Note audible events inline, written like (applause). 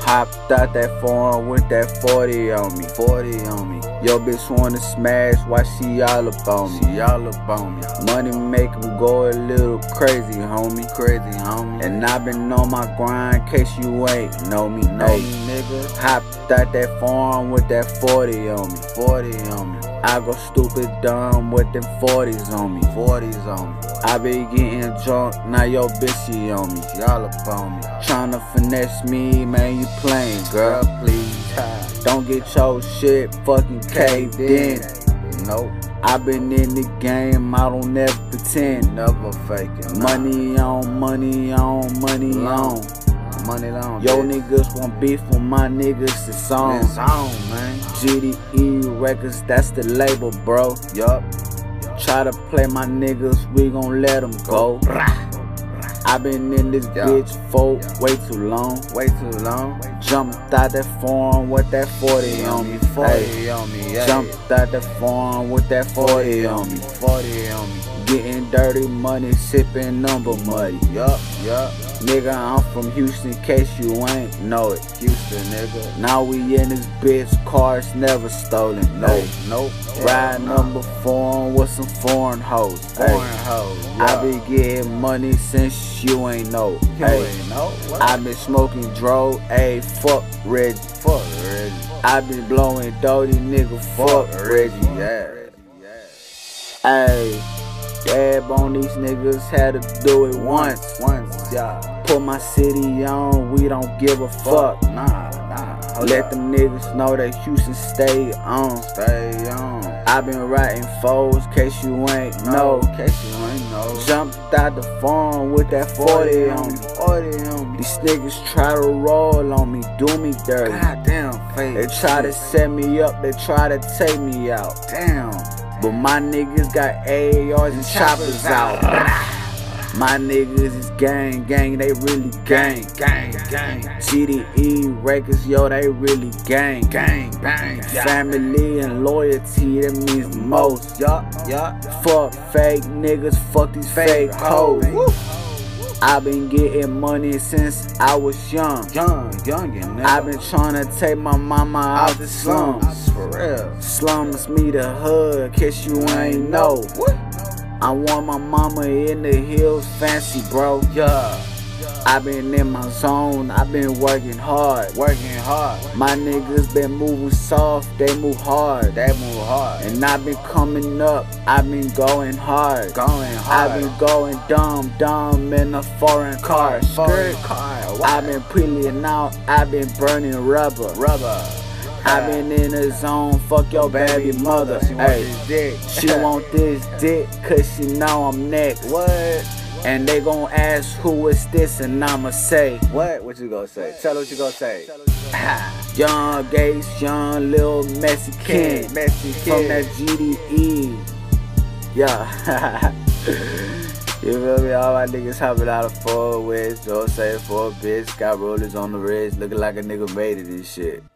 Hopped out that foreign with that 40 on me. 40 on me. Yo, bitch wanna smash, why she all up on me? She all up on me. Money make him go a little crazy, homie. Crazy, homie. And I been on my grind, case you ain't know me, know hey, me, nigga. Hopped out that foreign with that 40 on me. 40 on me. I go stupid dumb with them 40s on me. 40s on me. I be getting drunk, now yo bitch she on me. Y'all up on me. Tryna finesse me, man, you playing, girl, please. Don't get your shit fucking caved in. Nope. I been in the game, I don't ever pretend. Never faking. Money on, money on, money on. Money long. Yo niggas want beef with my niggas, it's on. It's on, man. GDE Records, that's the label, bro. Yup. Try to play my niggas, we gon' let them go. I been in this yeah. bitch for way too long, way too long. Jumped out that foreign with that 40 on me, 40 ay. on me. Ay. Jumped out that foreign with that 40 on me, 40 on me. Getting dirty money, sipping number muddy. Yup, yup. Nigga, I'm from Houston, case you ain't know it. Houston, nigga. Now we in this bitch, cars never stolen. Nope, nope. Ride number four with some foreign hoes. Foreign hey. hoes. Yeah. I been getting money since you ain't know. You hey. ain't know. What? I been smoking dro. Hey, fuck Reggie. Fuck Reggie. I been blowing dirty nigga. Fuck, fuck Reggie. Yeah. Hey. Dab on these niggas, had to do it once. Once, yeah. Put my city on, we don't give a fuck. Nah, nah. Let them niggas know that Houston stay on. Stay on. I been writing foes, case you ain't know. Case you ain't know. Jumped out the farm with that 40 on me. 40 on me. These niggas try to roll on me, do me dirty. Goddamn face. They try to set me up, they try to take me out. Damn. But my niggas got ARs and choppers out. My niggas is gang, gang, they really gang, gang, gang. GDE records, yo, they really gang, gang, gang. Family and loyalty, that means the most. Yup, yup. Fuck fake niggas, fuck these fake hoes. I've been getting money since I was young. Young, young, and I've been trying to take my mama out the slums. For real. Slums me the hood, case you ain't know. What? I want my mama in the hills, fancy, bro. Yeah. I been in my zone, I been working hard. Working hard. My niggas been moving soft, they move hard. They move hard. And I been coming up, I been going hard. Going hard. I been going dumb, dumb in a foreign car. Foreign car. I been peeling out, I been burning rubber. Rubber. I been in the zone, fuck your baby mother. She want this dick. She want this dick, cause she know I'm next. What? And they gon' ask who is this, and I'ma say, What? What you gonna say? Tell her what you gonna say. (laughs) young Gates, young little Mexican, Mexican from that GDE. Yeah. (laughs) you feel me? All my niggas hopping out of four ways, Joe say four bitch, got rollers on the wrist, looking like a nigga made it and shit.